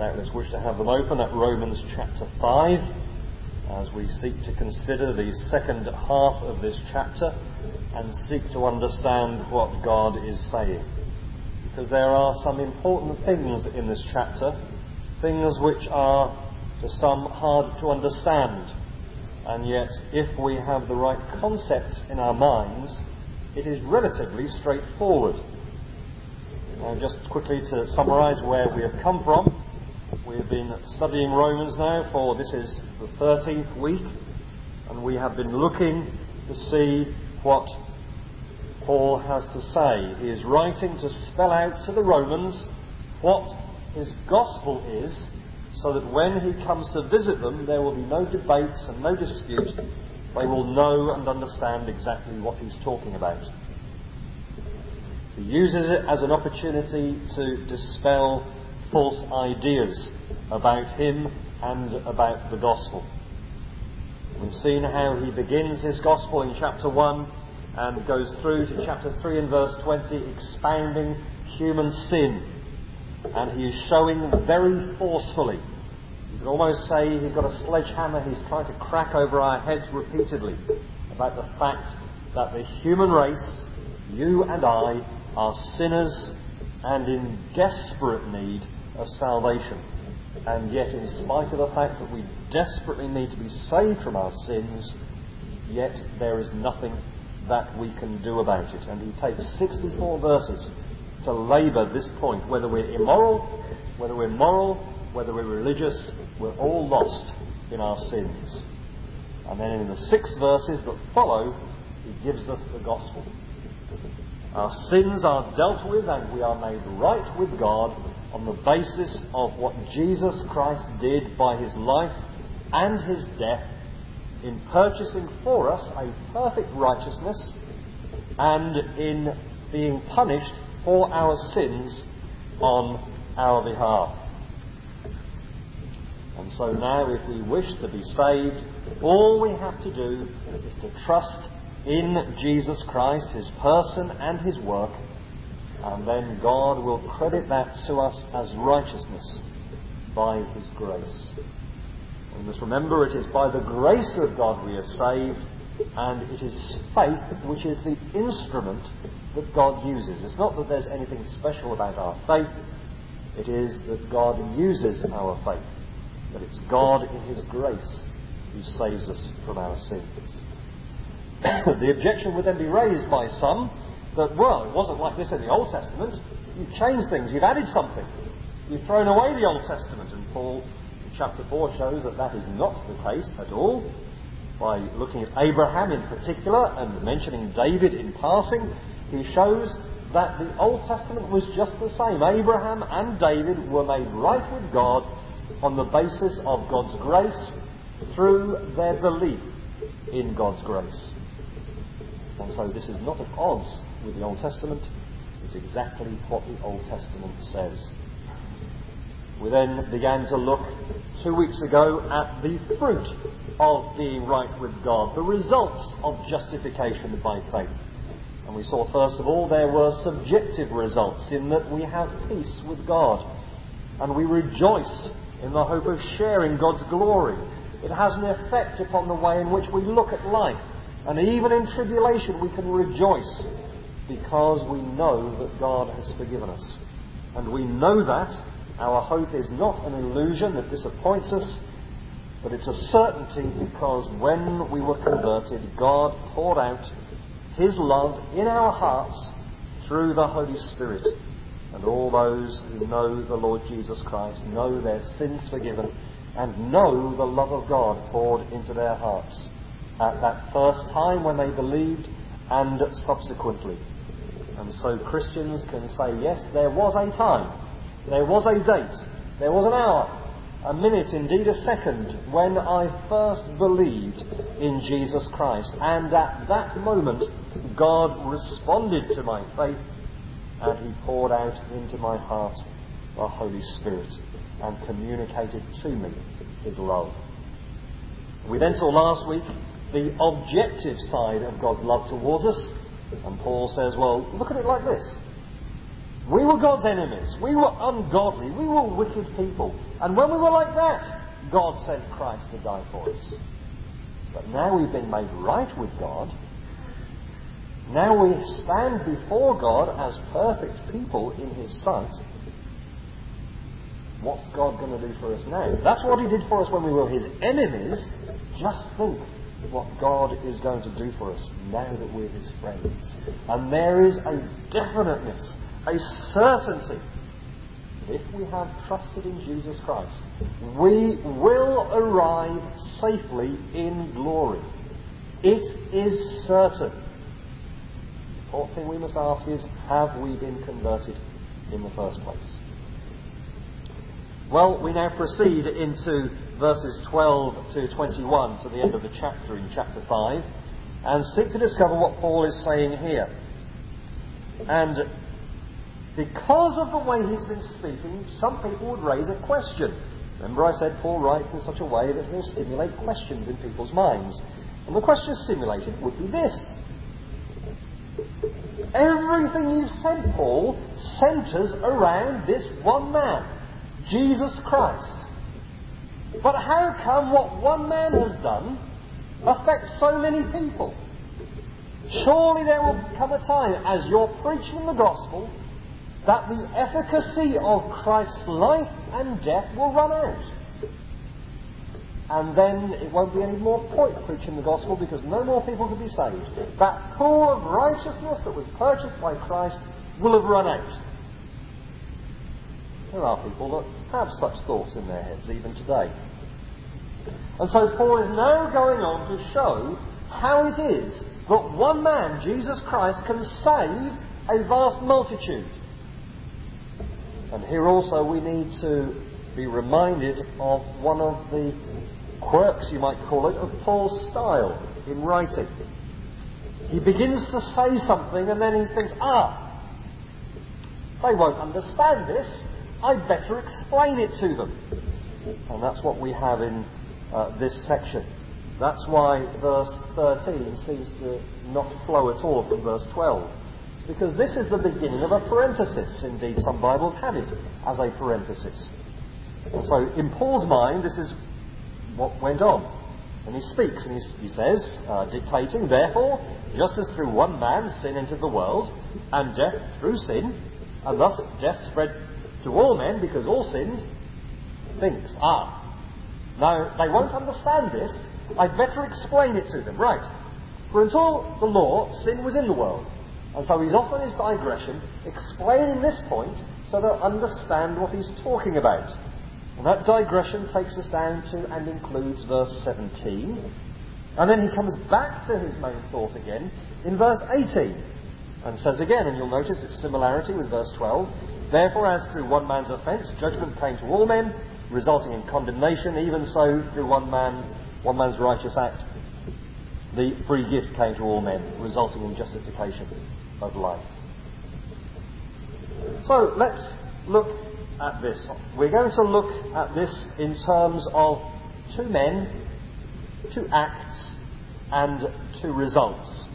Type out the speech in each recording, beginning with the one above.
doubtless wish to have them open at Romans chapter 5 as we seek to consider the second half of this chapter and seek to understand what God is saying. Because there are some important things in this chapter, things which are to some hard to understand. And yet, if we have the right concepts in our minds, it is relatively straightforward. Now, just quickly to summarise where we have come from. We have been studying Romans now for this is the 13th week, and we have been looking to see what Paul has to say. He is writing to spell out to the Romans what his gospel is, so that when he comes to visit them, there will be no debates and no dispute. They will know and understand exactly what he's talking about. He uses it as an opportunity to dispel false ideas about him and about the gospel. We've seen how he begins his gospel in chapter 1 and goes through to chapter 3 and verse 20, expounding human sin. And he is showing very forcefully, you could almost say he's got a sledgehammer, he's trying to crack over our heads repeatedly about the fact that the human race, you and I, are sinners and in desperate need of salvation. And yet, in spite of the fact that we desperately need to be saved from our sins, yet there is nothing that we can do about it. And he takes 64 verses to labour this point. Whether we're immoral, whether we're moral, whether we're religious, we're all lost in our sins. And then in the six verses that follow, he gives us the gospel. Our sins are dealt with and we are made right with God on the basis of what Jesus Christ did by his life and his death in purchasing for us a perfect righteousness and in being punished for our sins on our behalf. And so now, if we wish to be saved, all we have to do is to trust in Jesus Christ, his person and his work, and then God will credit that to us as righteousness by his grace. We must remember it is by the grace of God we are saved, and it is faith which is the instrument that God uses. It's not that there's anything special about our faith, it is that God uses our faith, that it's God in his grace who saves us from our sins. the objection would then be raised by some that, well, it wasn't like this in the Old Testament. You've changed things, you've added something. You've thrown away the Old Testament. And Paul, chapter 4, shows that that is not the case at all. By looking at Abraham in particular and mentioning David in passing, he shows that the Old Testament was just the same. Abraham and David were made right with God on the basis of God's grace through their belief in God's grace. And so this is not at odds with the Old Testament. It's exactly what the Old Testament says. We then began to look two weeks ago at the fruit of being right with God, the results of justification by faith. And we saw, first of all, there were subjective results in that we have peace with God. And we rejoice in the hope of sharing God's glory. It has an effect upon the way in which we look at life and even in tribulation, we can rejoice because we know that God has forgiven us. And we know that our hope is not an illusion that disappoints us, but it's a certainty because when we were converted, God poured out His love in our hearts through the Holy Spirit. And all those who know the Lord Jesus Christ know their sins forgiven and know the love of God poured into their hearts at that first time when they believed and subsequently. And so Christians can say, yes, there was a time, there was a date, there was an hour, a minute, indeed a second, when I first believed in Jesus Christ. And at that moment, God responded to my faith and He poured out into my heart the Holy Spirit and communicated to me His love. We then saw last week the objective side of God's love towards us. And Paul says, well, look at it like this. We were God's enemies. We were ungodly. We were wicked people. And when we were like that, God sent Christ to die for us. But now we've been made right with God. Now we stand before God as perfect people in His sight. What's God going to do for us now? That's what He did for us when we were His enemies. Just think what God is going to do for us now that we're His friends. And there is a definiteness, a certainty that if we have trusted in Jesus Christ, we will arrive safely in glory. It is certain. The important thing we must ask is have we been converted in the first place? Well, we now proceed into verses 12 to 21 to the end of the chapter in chapter 5 and seek to discover what Paul is saying here. And because of the way he's been speaking, some people would raise a question. Remember, I said Paul writes in such a way that he'll stimulate questions in people's minds. And the question stimulated would be this Everything you've said, Paul, centres around this one man. Jesus Christ. But how come what one man has done affects so many people? Surely there will come a time as you're preaching the gospel that the efficacy of Christ's life and death will run out. And then it won't be any more point preaching the gospel because no more people can be saved. That pool of righteousness that was purchased by Christ will have run out. There are people that have such thoughts in their heads even today. And so Paul is now going on to show how it is that one man, Jesus Christ, can save a vast multitude. And here also we need to be reminded of one of the quirks, you might call it, of Paul's style in writing. He begins to say something and then he thinks, ah, they won't understand this. I'd better explain it to them. And that's what we have in uh, this section. That's why verse 13 seems to not flow at all from verse 12. Because this is the beginning of a parenthesis. Indeed, some Bibles have it as a parenthesis. So, in Paul's mind, this is what went on. And he speaks, and he, says, uh, dictating, Therefore, just as through one man sin entered the world, and death through sin, and thus death spread to all men because all sinned, thinks, ah, now they won't understand this, I'd better explain it to them. Right. For until the law, sin was in the world. And so he's off on his digression, explaining this point so they'll understand what he's talking about. And that digression takes us down to and includes verse 17. And then he comes back to his main thought again in verse 18 and says again, and you'll notice its similarity with verse 12 Therefore, as through one man's offence judgment came to all men, resulting in condemnation, even so through one man, one man's righteous act, the free gift came to all men, resulting in justification of life. So let's look at this. We're going to look at this in terms of two men, two acts, and two results.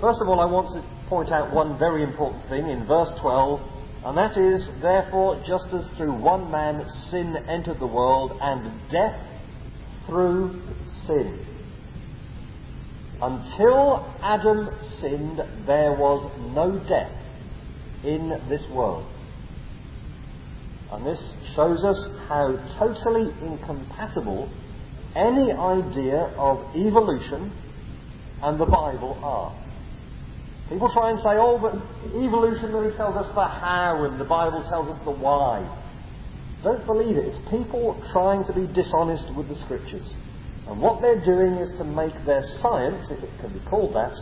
First of all, I want to point out one very important thing in verse 12 and that is, therefore, just as through one man sin entered the world, and death through sin. Until Adam sinned, there was no death in this world. And this shows us how totally incompatible any idea of evolution and the Bible are. People try and say, oh, but evolution really tells us the how and the Bible tells us the why. Don't believe it. It's people trying to be dishonest with the scriptures. And what they're doing is to make their science, if it can be called that,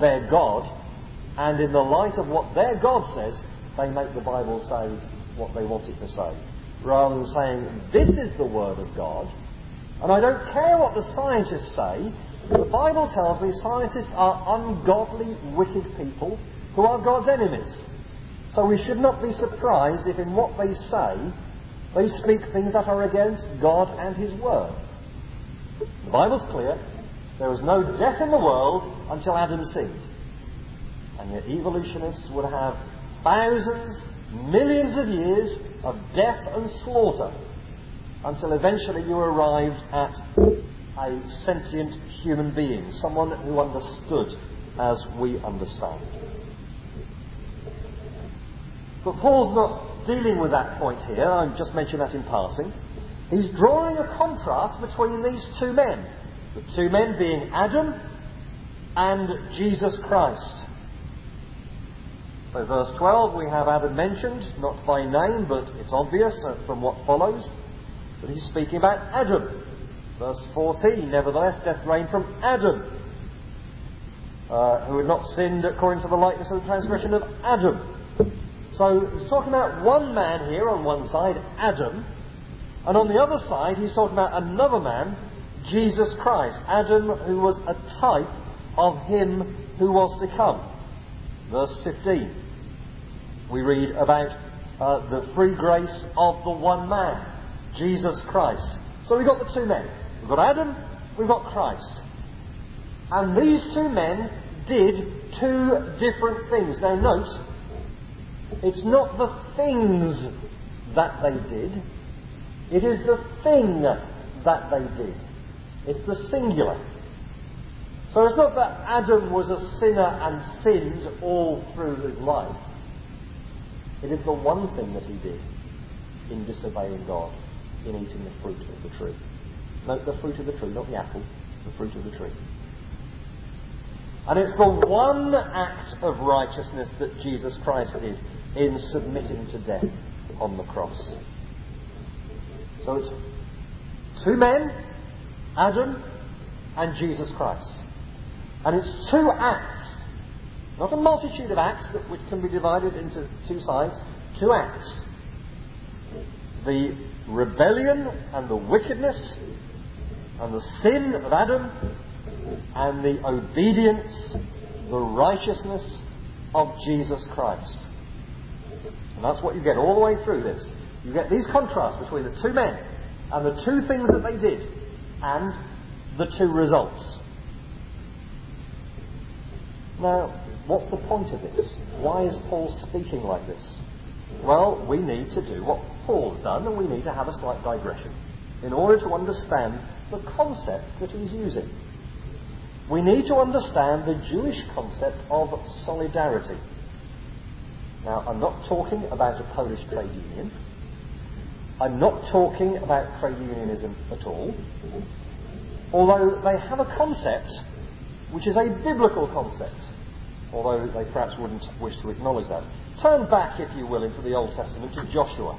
their God. And in the light of what their God says, they make the Bible say what they want it to say. Rather than saying, this is the Word of God, and I don't care what the scientists say, the Bible tells me scientists are ungodly, wicked people who are God's enemies. So we should not be surprised if in what they say, they speak things that are against God and His Word. The Bible's clear. There was no death in the world until Adam sinned. And yet evolutionists would have thousands, millions of years of death and slaughter until eventually you arrived at a sentient human being, someone who understood as we understand. But Paul's not dealing with that point here, I just mentioned that in passing. He's drawing a contrast between these two men. The two men being Adam and Jesus Christ. So, verse 12, we have Adam mentioned, not by name, but it's obvious uh, from what follows that he's speaking about Adam. Verse 14, nevertheless, death reigned from Adam, uh, who had not sinned according to the likeness of the transgression of Adam. So he's talking about one man here on one side, Adam, and on the other side he's talking about another man, Jesus Christ. Adam, who was a type of him who was to come. Verse 15. We read about uh, the free grace of the one man, Jesus Christ. So we've got the two men. We've got Adam, we've got Christ. And these two men did two different things. Now note, it's not the things that they did, it is the thing that they did. It's the singular. So it's not that Adam was a sinner and sinned all through his life. It is the one thing that he did in disobeying God, in eating the fruit of the tree. Note the fruit of the tree, not the apple, the fruit of the tree. And it's the one act of righteousness that Jesus Christ did in submitting to death on the cross. So it's two men, Adam and Jesus Christ. And it's two acts, not a multitude of acts that which can be divided into two sides, two acts. The rebellion and the wickedness and the sin of Adam and the obedience, the righteousness of Jesus Christ. And that's what you get all the way through this. You get these contrasts between the two men and the two things that they did and the two results. Now, what's the point of this? Why is Paul speaking like this? Well, we need to do what Paul's done and we need to have a slight digression in order to understand the concept that he's using. We need to understand the Jewish concept of solidarity. Now, I'm not talking about a Polish trade union. I'm not talking about trade unionism at all. Although they have a concept which is a biblical concept, although they perhaps wouldn't wish to acknowledge that. Turn back, if you will, into the Old Testament to Joshua.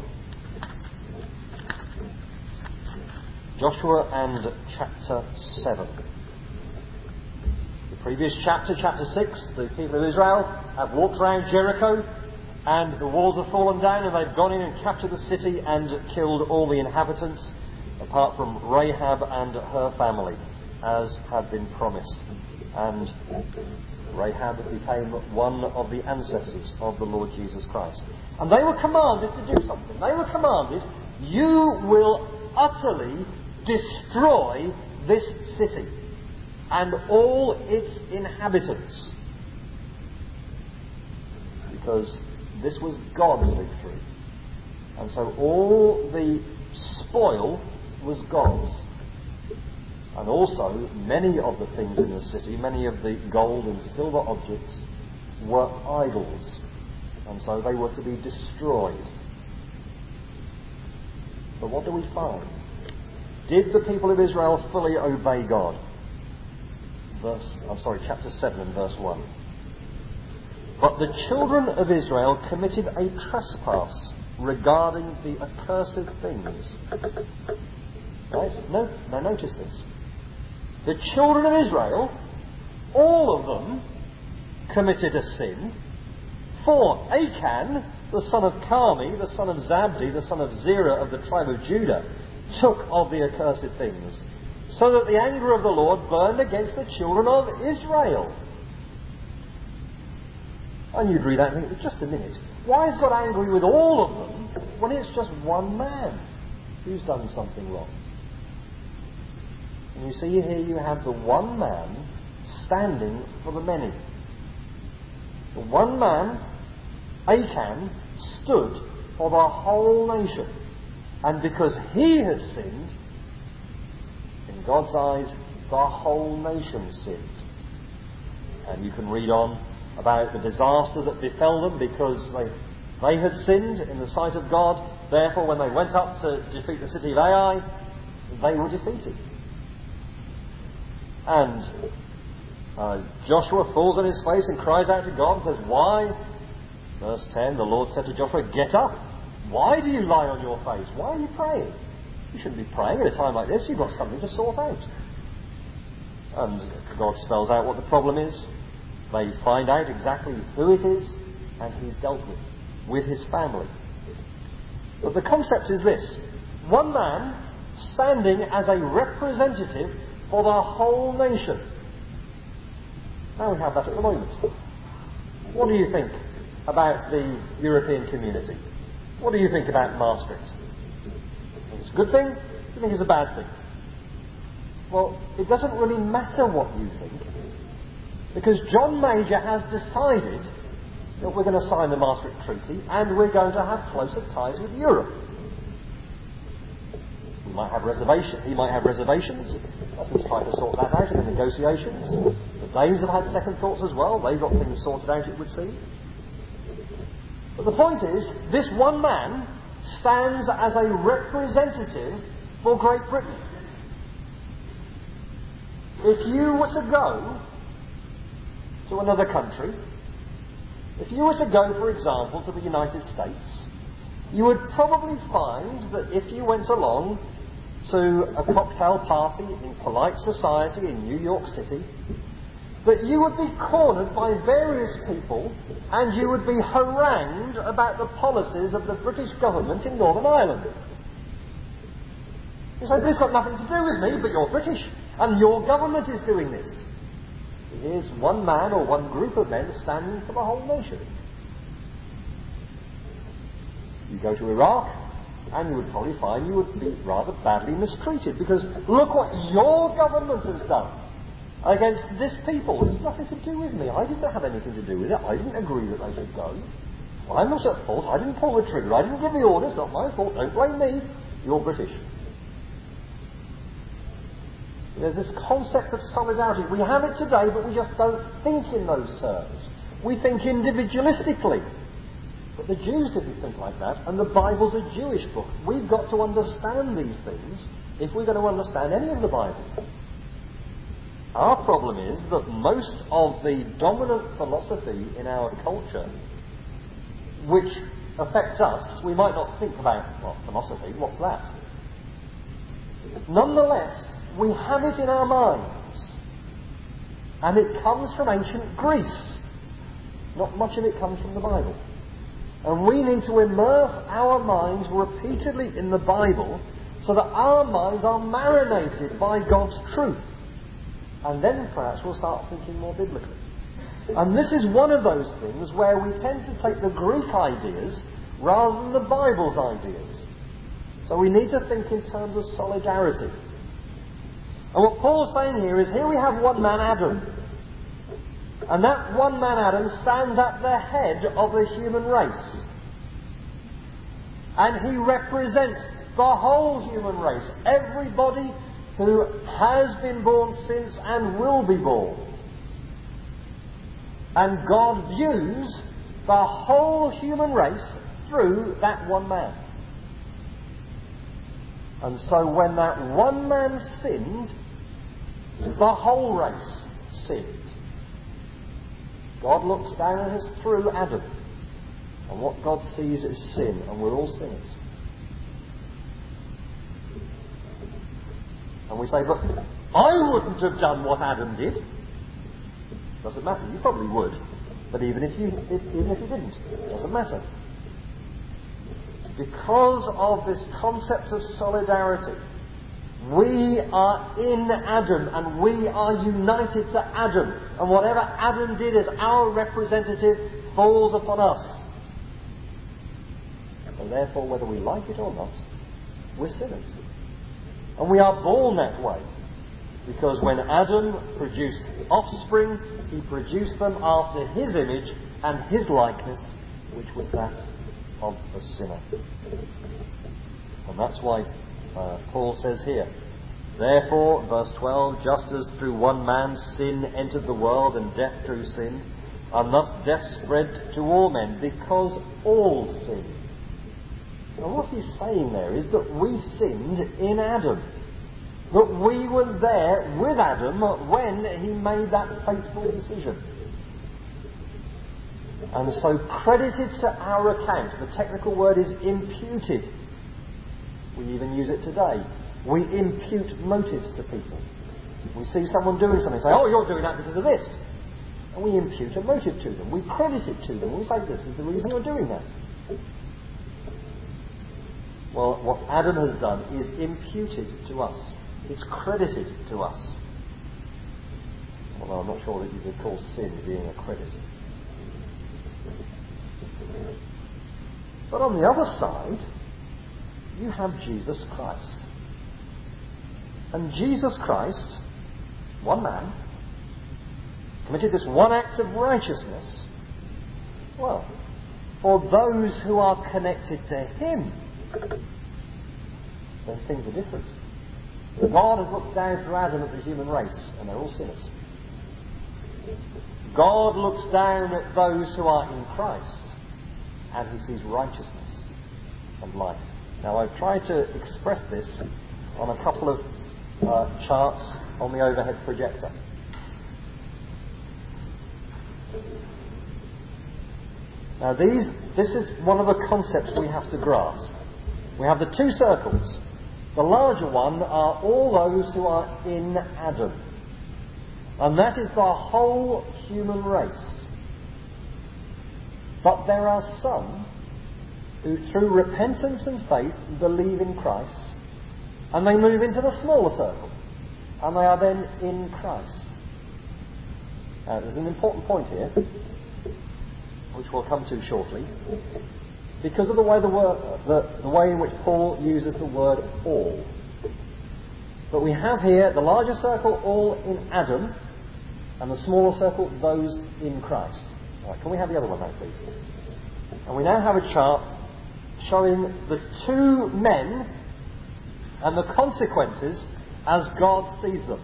Joshua and chapter 7. The previous chapter, chapter 6, the people of Israel have walked around Jericho and the walls have fallen down, and they've gone in and captured the city and killed all the inhabitants, apart from Rahab and her family, as had been promised. And Rahab became one of the ancestors of the Lord Jesus Christ. And they were commanded to do something. They were commanded, You will utterly destroy this city and all its inhabitants. Because this was God's victory. And so all the spoil was God's. And also, many of the things in the city, many of the gold and silver objects, were idols. And so they were to be destroyed. But what do we find? Did the people of Israel fully obey God? Verse, I'm sorry, chapter 7 and verse 1. But the children of Israel committed a trespass regarding the accursed things. Right? No, now notice this. The children of Israel, all of them, committed a sin. For Achan, the son of Carmi, the son of Zabdi, the son of Zerah of the tribe of Judah, took of the accursed things, so that the anger of the Lord burned against the children of Israel. And you'd read that and think, just a minute, why is God angry with all of them when it's just one man who's done something wrong? And you see here you have the one man standing for the many. The one man Achan stood for the whole nation. And because he had sinned, in God's eyes, the whole nation sinned. And you can read on about the disaster that befell them because they, they had sinned in the sight of God. Therefore, when they went up to defeat the city of Ai, they were defeated. And uh, Joshua falls on his face and cries out to God and says, Why? Verse 10 The Lord said to Joshua, Get up. Why do you lie on your face? Why are you praying? You shouldn't be praying at a time like this. You've got something to sort out. And God spells out what the problem is. They find out exactly who it is, and he's dealt with, with his family. But the concept is this one man standing as a representative for the whole nation. Now we have that at the moment. What do you think about the European community? What do you think about Maastricht? It's a good thing? Do you think it's a bad thing? Well, it doesn't really matter what you think, because John Major has decided that we're going to sign the Maastricht Treaty and we're going to have closer ties with Europe. He might have reservations. He might have reservations. He's trying to sort that out in the negotiations. The Danes have had second thoughts as well. They've got things sorted out, it would seem. But the point is, this one man stands as a representative for Great Britain. If you were to go to another country, if you were to go, for example, to the United States, you would probably find that if you went along to a cocktail party in polite society in New York City, that you would be cornered by various people and you would be harangued about the policies of the British government in Northern Ireland. You say, this has got nothing to do with me, but you're British and your government is doing this. Here's one man or one group of men standing for the whole nation. You go to Iraq, and you would probably find you would be rather badly mistreated because look what your government has done against this people. It's nothing to do with me. I didn't have anything to do with it. I didn't agree that they should go. I'm not at fault. I didn't pull the trigger. I didn't give the orders. Not my fault. Don't blame me. You're British. There's this concept of solidarity. We have it today, but we just don't think in those terms. We think individualistically. But the Jews didn't think like that, and the Bible's a Jewish book. We've got to understand these things if we're going to understand any of the Bible. Our problem is that most of the dominant philosophy in our culture, which affects us, we might not think about, well, philosophy, what's that? Nonetheless, we have it in our minds. And it comes from ancient Greece. Not much of it comes from the Bible. And we need to immerse our minds repeatedly in the Bible so that our minds are marinated by God's truth. And then perhaps we'll start thinking more biblically. And this is one of those things where we tend to take the Greek ideas rather than the Bible's ideas. So we need to think in terms of solidarity. And what Paul's saying here is here we have one man, Adam, and that one man, Adam, stands at the head of the human race. And he represents the whole human race. Everybody who has been born since and will be born. And God views the whole human race through that one man. And so when that one man sinned, the whole race sinned. God looks down at us through Adam. And what God sees is sin, and we're all sinners. And we say, but I wouldn't have done what Adam did. Doesn't matter. You probably would. But even if you, if, even if you didn't, doesn't matter. Because of this concept of solidarity, we are in Adam and we are united to Adam. And whatever Adam did as our representative falls upon us. So therefore, whether we like it or not, we're sinners. And we are born that way. Because when Adam produced offspring, he produced them after his image and his likeness. which was that of a sinner. And that's why uh, Paul says here, Therefore, verse 12, just as through one man sin entered the world and death through sin, and thus death spread to all men because all sinned. Now, what he's saying there is that we sinned in Adam. That we were there with Adam when he made that fateful decision. And so credited to our account, the technical word is imputed. We even use it today. We impute motives to people. We see someone doing something, say, oh, you're doing that because of this. And we impute a motive to them. We credit it to them. We say, this is the reason you're doing that. Well, what Adam has done is imputed to us. It's credited to us. Although I'm not sure that you could call sin being a credit. But on the other side, you have Jesus Christ. And Jesus Christ, one man, committed this one act of righteousness. Well, for those who are connected to him, then things are different. God has looked down through Adam at the human race, and they're all sinners. God looks down at those who are in Christ, and he sees righteousness and life. Now, I've tried to express this on a couple of uh, charts on the overhead projector. Now, these, this is one of the concepts we have to grasp. We have the two circles. The larger one are all those who are in Adam. And that is the whole human race. But there are some who, through repentance and faith, believe in Christ, and they move into the smaller circle, and they are then in Christ. Now, there's an important point here, which we'll come to shortly, because of the way, the, word, the, the way in which Paul uses the word all. But we have here the larger circle, all in Adam, and the smaller circle, those in Christ. Can we have the other one now, please? And we now have a chart showing the two men and the consequences as God sees them.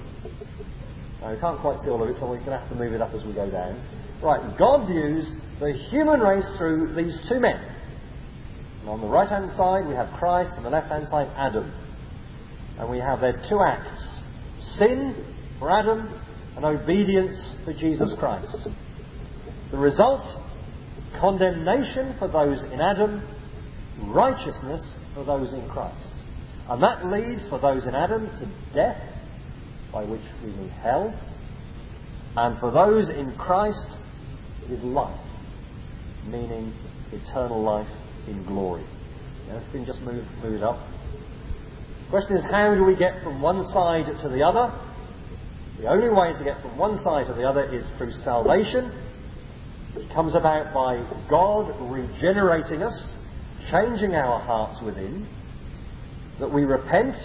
Now, we can't quite see all of it, so we're going to have to move it up as we go down. Right, God views the human race through these two men. And on the right hand side, we have Christ, and the left hand side, Adam. And we have their two acts sin for Adam and obedience for Jesus Christ. The result condemnation for those in Adam, righteousness for those in Christ. And that leads for those in Adam to death, by which we mean hell. And for those in Christ, it is life, meaning eternal life in glory. Now, if can just move, move it up. The question is, how do we get from one side to the other? The only way to get from one side to the other is through salvation, It comes about by God regenerating us, changing our hearts within, that we repent,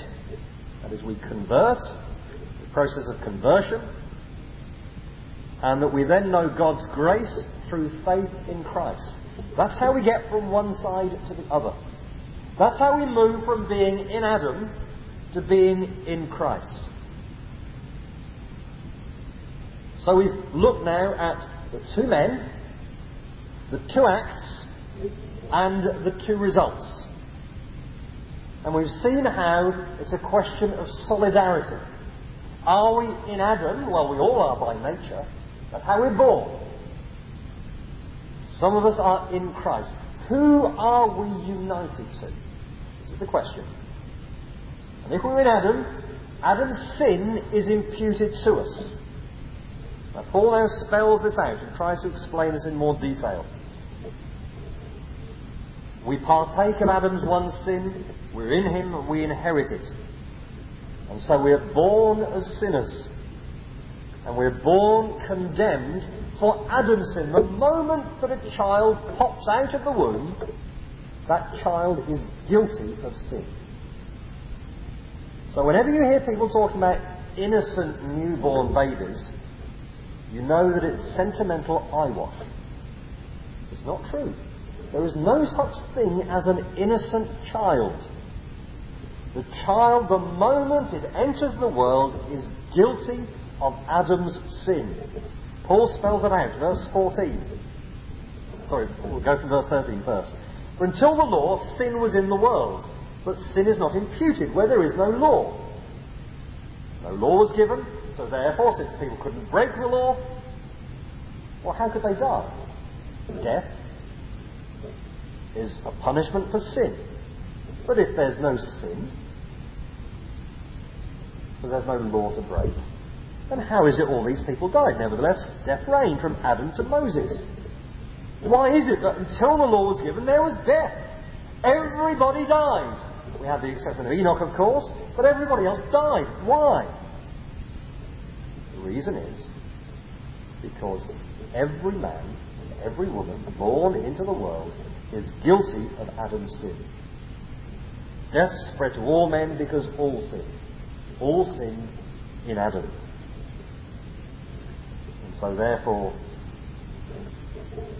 that is, we convert, the process of conversion, and that we then know God's grace through faith in Christ. That's how we get from one side to the other. That's how we move from being in Adam to being in Christ. So we've looked now at the two men, the two acts, and the two results. And we've seen how it's a question of solidarity. Are we in Adam? Well, we all are by nature. That's how we're born. Some of us are in Christ. Who are we united to? This is the question. And if we're in Adam, Adam's sin is imputed to us. Now, Paul now spells this out and tries to explain this in more detail. We partake of Adam's one sin, we're in him, and we inherit it. And so we're born as sinners. And we're born condemned for Adam's sin. The moment that a child pops out of the womb, that child is guilty of sin. So whenever you hear people talking about innocent newborn babies, you know that it's sentimental eyewash. It's not true. There is no such thing as an innocent child. The child, the moment it enters the world, is guilty of Adam's sin. Paul spells it out, verse 14. Sorry, we'll go from verse 13 first. For until the law, sin was in the world, but sin is not imputed where there is no law. No law was given, so therefore, since people couldn't break the law, well, how could they die? Death is a punishment for sin. But if there's no sin, because there's no law to break, then how is it all these people died? Nevertheless, death reigned from Adam to Moses. Why is it that until the law was given, there was death? Everybody died. We have the exception of Enoch, of course, but everybody else died. Why? The reason is because every man, and every woman born into the world is guilty of Adam's sin. Death spread to all men because all sinned. All sinned in Adam. So therefore,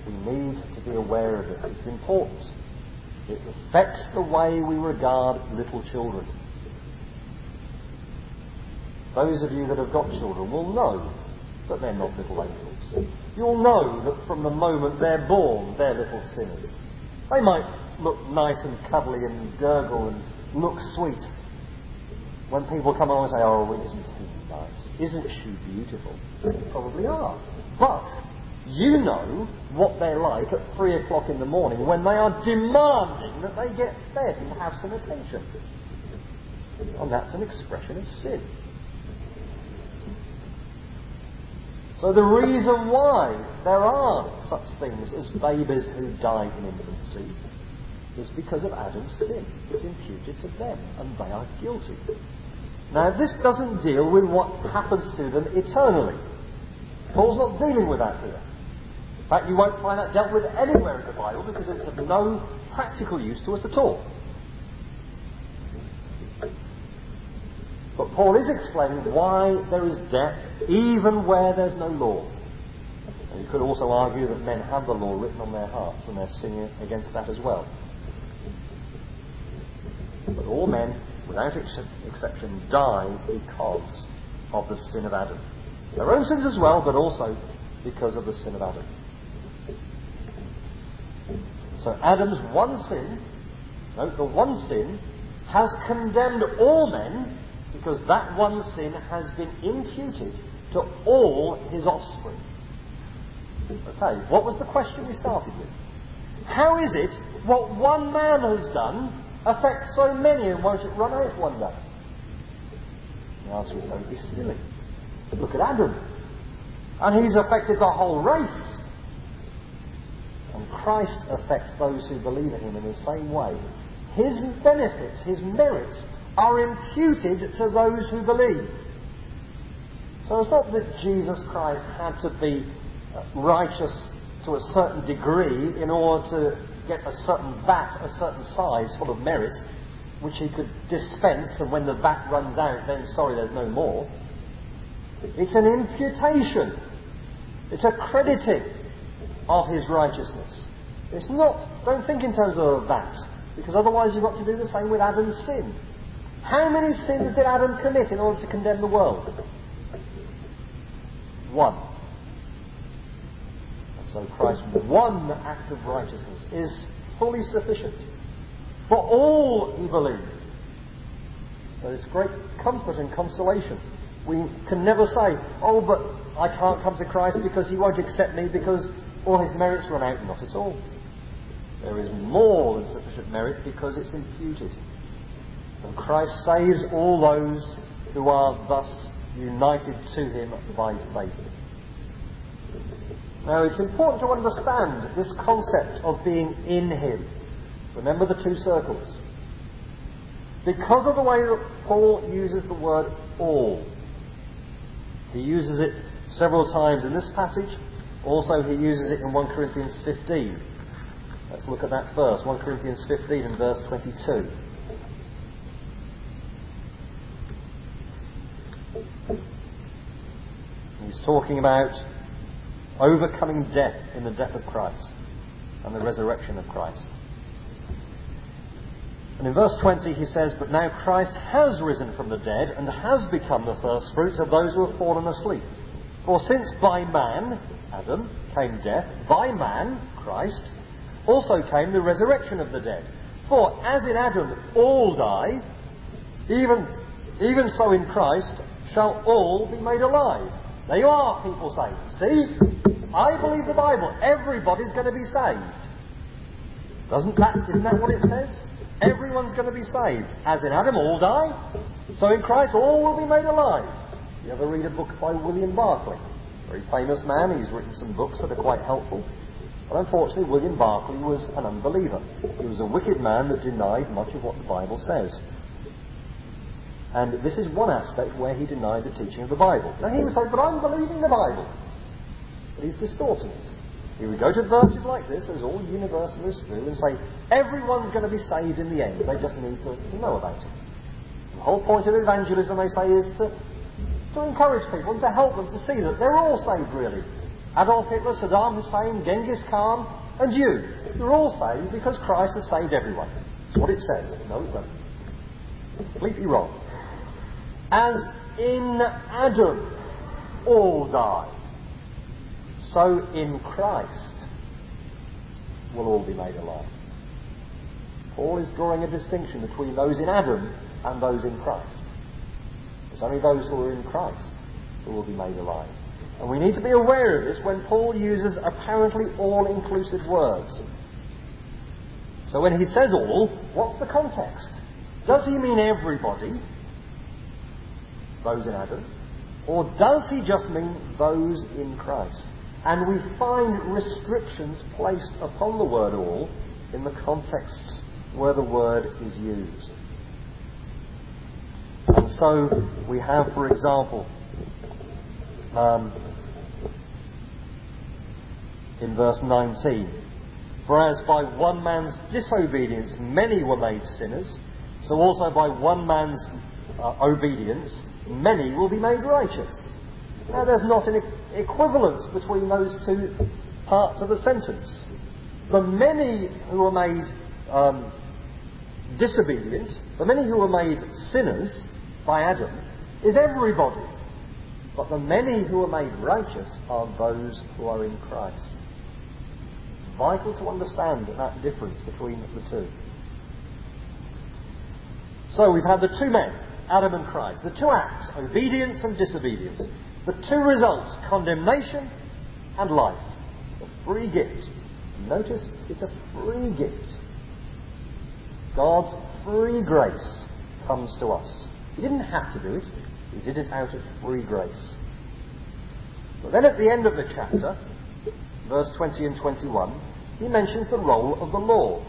we need to be aware of this. It's important. It affects the way we regard little children. Those of you that have got children will know that they're not little angels. You'll know that from the moment they're born, they're little sinners. They might look nice and cuddly and gurgle and look sweet. When people come along and say, oh, isn't he nice? Isn't she beautiful? They probably are. But you know what they're like at three o'clock in the morning when they are demanding that they get fed and have some attention. And that's an expression of sin. So the reason why there are such things as babies who die in infancy is because of Adam's sin. It's imputed to them, and they are guilty. Now, this doesn't deal with what happens to them eternally. Paul's not dealing with that here. In fact, you won't find that dealt with anywhere in the Bible because it's of no practical use to us at all. But Paul is explaining why there is death even where there's no law. And you could also argue that men have the law written on their hearts and they're sinning against that as well. But all men, without ex- exception, die because of the sin of Adam. Their own sins as well, but also because of the sin of Adam. So Adam's one sin, note the one sin, has condemned all men because that one sin has been imputed to all his offspring. Okay, what was the question we started with? How is it what one man has done affects so many and won't it run out one day? The answer is don't be silly. Look at Adam. And he's affected the whole race. And Christ affects those who believe in him in the same way. His benefits, his merits, are imputed to those who believe. So it's not that Jesus Christ had to be righteous to a certain degree in order to get a certain vat, a certain size full of merit, which he could dispense, and when the vat runs out, then sorry, there's no more. It's an imputation. It's a crediting of his righteousness. It's not, don't think in terms of a vat, because otherwise you've got to do the same with Adam's sin. How many sins did Adam commit in order to condemn the world? One. So Christ's one act of righteousness is fully sufficient for all who believe. There is great comfort and consolation. We can never say, oh, but I can't come to Christ because he won't accept me because all his merits run out. Not at all. There is more than sufficient merit because it's imputed. And Christ saves all those who are thus united to him by faith. Now, it's important to understand this concept of being in him. Remember the two circles. Because of the way that Paul uses the word all, he uses it several times in this passage. Also, he uses it in 1 Corinthians 15. Let's look at that first. 1 Corinthians 15 and verse 22. He's talking about overcoming death in the death of Christ. and the resurrection of Christ. And in verse 20 he says, But now Christ has risen from the dead and has become the firstfruits of those who have fallen asleep. For since by man, Adam, came death, by man, Christ, also came the resurrection of the dead. For as in Adam all die, even, even so in Christ shall all be made alive. There you are, people say. See? I believe the Bible. Everybody's going to be saved. Doesn't that, isn't that what it says? Everyone's going to be saved. As in Adam, all die. So in Christ, all will be made alive. You ever read a book by William Barclay? Very famous man. He's written some books that are quite helpful. But unfortunately, William Barclay was an unbeliever. He was a wicked man that denied much of what the Bible says. And this is one aspect where he denied the teaching of the Bible. Now he would say, but I'm believing the Bible. He's distorting it. He would go to verses like this, as all universalists do, and say, everyone's going to be saved in the end. They just need to, to know about it. The whole point of evangelism, they say, is to, to encourage people and to help them to see that they're all saved, really. Adolf Hitler, Saddam Hussein, Genghis Khan, and you. You're all saved because Christ has saved everyone. That's what it says. No, it doesn't. Completely wrong. As in Adam all die so in Christ will all be made alive. Paul is drawing a distinction between those in Adam and those in Christ. It's only those who are in Christ who will be made alive. And we need to be aware of this when Paul uses apparently all inclusive words. So when he says all, what's the context? Does he mean everybody? Those in Adam? Or does he just mean those in Christ? And we find restrictions placed upon the word all in the contexts where the word is used. And so we have, for example, um, in verse 19, For as by one man's disobedience many were made sinners, so also by one man's uh, obedience many will be made righteous. Now, there's not an equivalence between those two parts of the sentence. The many who are made um, disobedient, the many who are made sinners by Adam, is everybody. But the many who are made righteous are those who are in Christ. Vital to understand that difference between the two. So we've had the two men, Adam and Christ, the two acts, obedience and disobedience. The two results, condemnation and life. A free gift. Notice it's a free gift. God's free grace comes to us. He didn't have to do it, He did it out of free grace. But then at the end of the chapter, verse 20 and 21, he mentions the role of the law.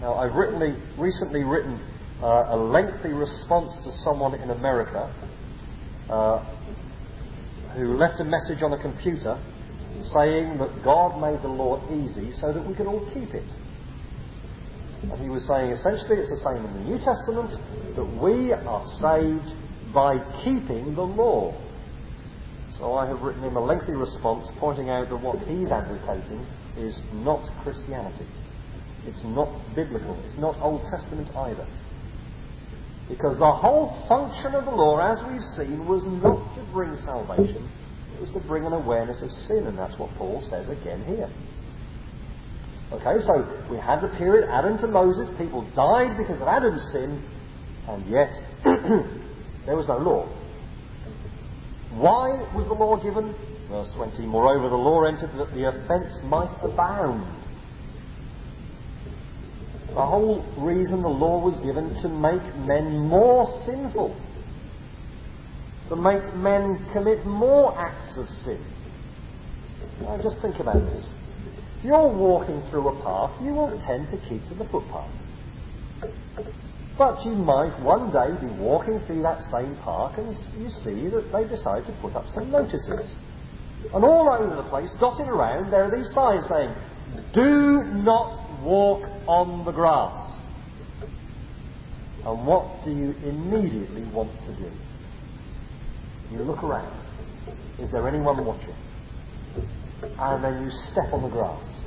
Now, I've written, recently written uh, a lengthy response to someone in America uh, who left a message on a computer saying that God made the law easy so that we could all keep it. And he was saying essentially it's the same in the New Testament that we are saved by keeping the law. So I have written him a lengthy response pointing out that what he's advocating is not Christianity. It's not biblical. It's not Old Testament either. Because the whole function of the law, as we've seen, was not to bring salvation, it was to bring an awareness of sin, and that's what Paul says again here. Okay, so we had the period Adam to Moses, people died because of Adam's sin, and yet there was no law. Why was the law given? Verse 20, moreover, the law entered that the offence might abound. The whole reason the law was given to make men more sinful, to make men commit more acts of sin. Now just think about this. If you're walking through a park, you will tend to keep to the footpath. But you might one day be walking through that same park and you see that they decide to put up some notices. And all over the place, dotted around, there are these signs saying, Do not walk on the grass. And what do you immediately want to do? You look around. Is there anyone watching? And then you step on the grass.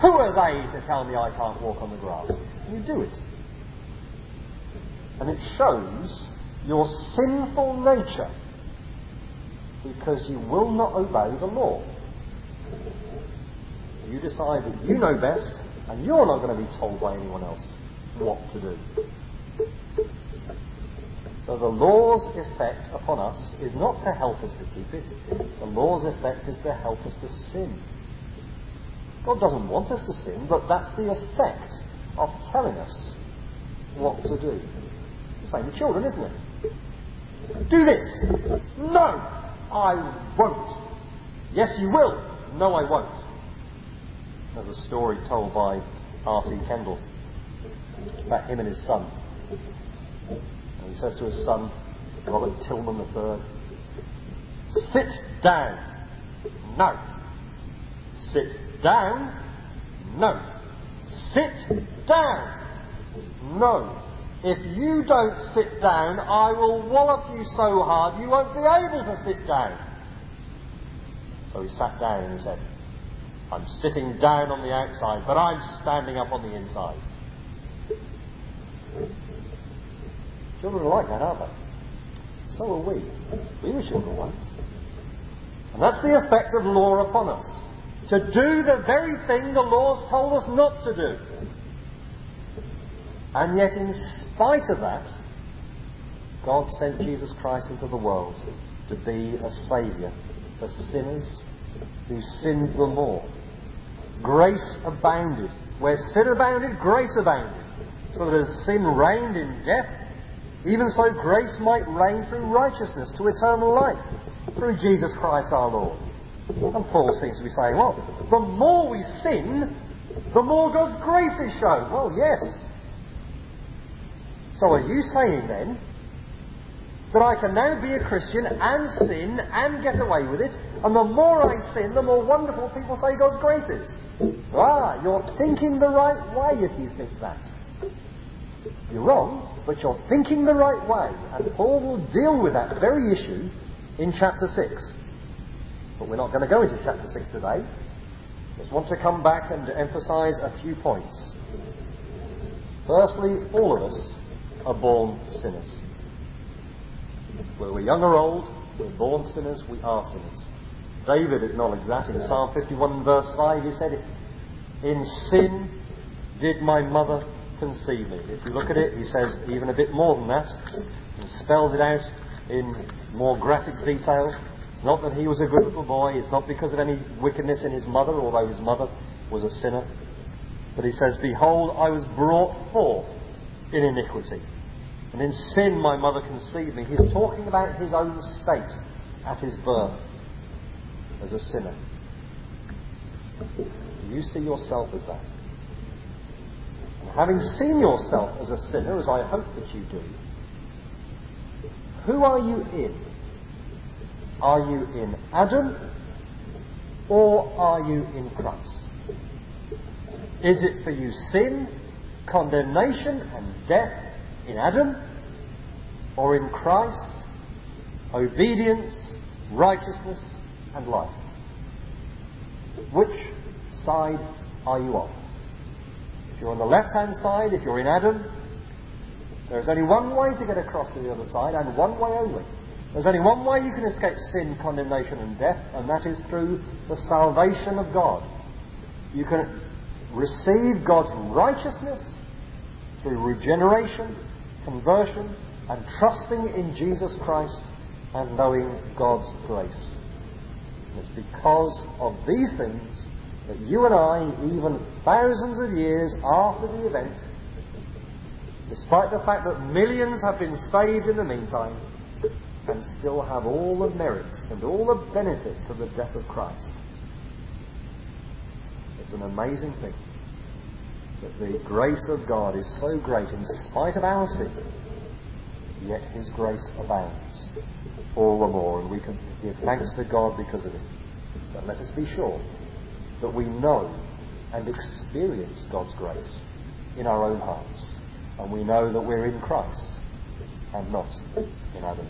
Who are they to tell me I can't walk on the grass? You do it. And it shows your sinful nature because you will not obey the law. You decide that you know best and you're not going to be told by anyone else what to do. So the law's effect upon us is not to help us to keep it. The law's effect is to help us to sin. God doesn't want us to sin, but that's the effect of telling us what to do. The same with children, isn't it? Do this. No, I won't. Yes, you will. No, I won't. There's a story told by R.T. Kendall about him and his son. And he says to his son, Robert Tillman III, Sit down. No. Sit down. No. Sit down. No. If you don't sit down, I will wallop you so hard you won't be able to sit down. So he sat down and he said, I'm sitting down on the outside, but I'm standing up on the inside. Children are like that, aren't they? So are we. We were children once. And that's the effect of law upon us. To do the very thing the law's told us not to do. And yet, in spite of that, God sent Jesus Christ into the world to be a Saviour for sinners who sinned the more. Grace abounded. Where sin abounded, grace abounded. So that as sin reigned in death, even so, grace might reign through righteousness to eternal life, through Jesus Christ our Lord. And Paul seems to be saying, well, the more we sin, the more God's grace is shown. Well, yes. So are you saying then that I can now be a Christian and sin and get away with it, and the more I sin, the more wonderful people say God's grace is? Ah, you're thinking the right way if you think that. You're wrong, but you're thinking the right way. And Paul will deal with that very issue in chapter 6. But we're not going to go into chapter 6 today. Just want to come back and emphasize a few points. Firstly, all of us are born sinners. Whether we're young or old, we're born sinners, we are sinners. David acknowledged that in Psalm 51 verse 5. He said, In sin did my mother conceive me. If you look at it, he says even a bit more than that and spells it out in more graphic detail. It's not that he was a good little boy, it's not because of any wickedness in his mother, although his mother was a sinner. But he says, Behold, I was brought forth in iniquity. And in sin my mother conceived me. He's talking about his own state at his birth as a sinner. Do you see yourself as that? having seen yourself as a sinner, as I hope that you do, who are you in? Are you in Adam or are you in Christ? Is it for you sin, condemnation, and death in Adam or in Christ, obedience, righteousness, and life? Which side are you on? If you're on the left hand side, if you're in Adam, there's only one way to get across to the other side, and one way only. There's only one way you can escape sin, condemnation, and death, and that is through the salvation of God. You can receive God's righteousness through regeneration, conversion, and trusting in Jesus Christ and knowing God's grace. It's because of these things that you and I, even thousands of years after the event, despite the fact that millions have been saved in the meantime, can still have all the merits and all the benefits of the death of Christ. It's an amazing thing that the grace of God is so great in spite of our sin, yet His grace abounds all the more, and we can give thanks to God because of it. But let us be sure that we know and experience God's grace in our own hearts. And we know that we're in Christ and not in Adam.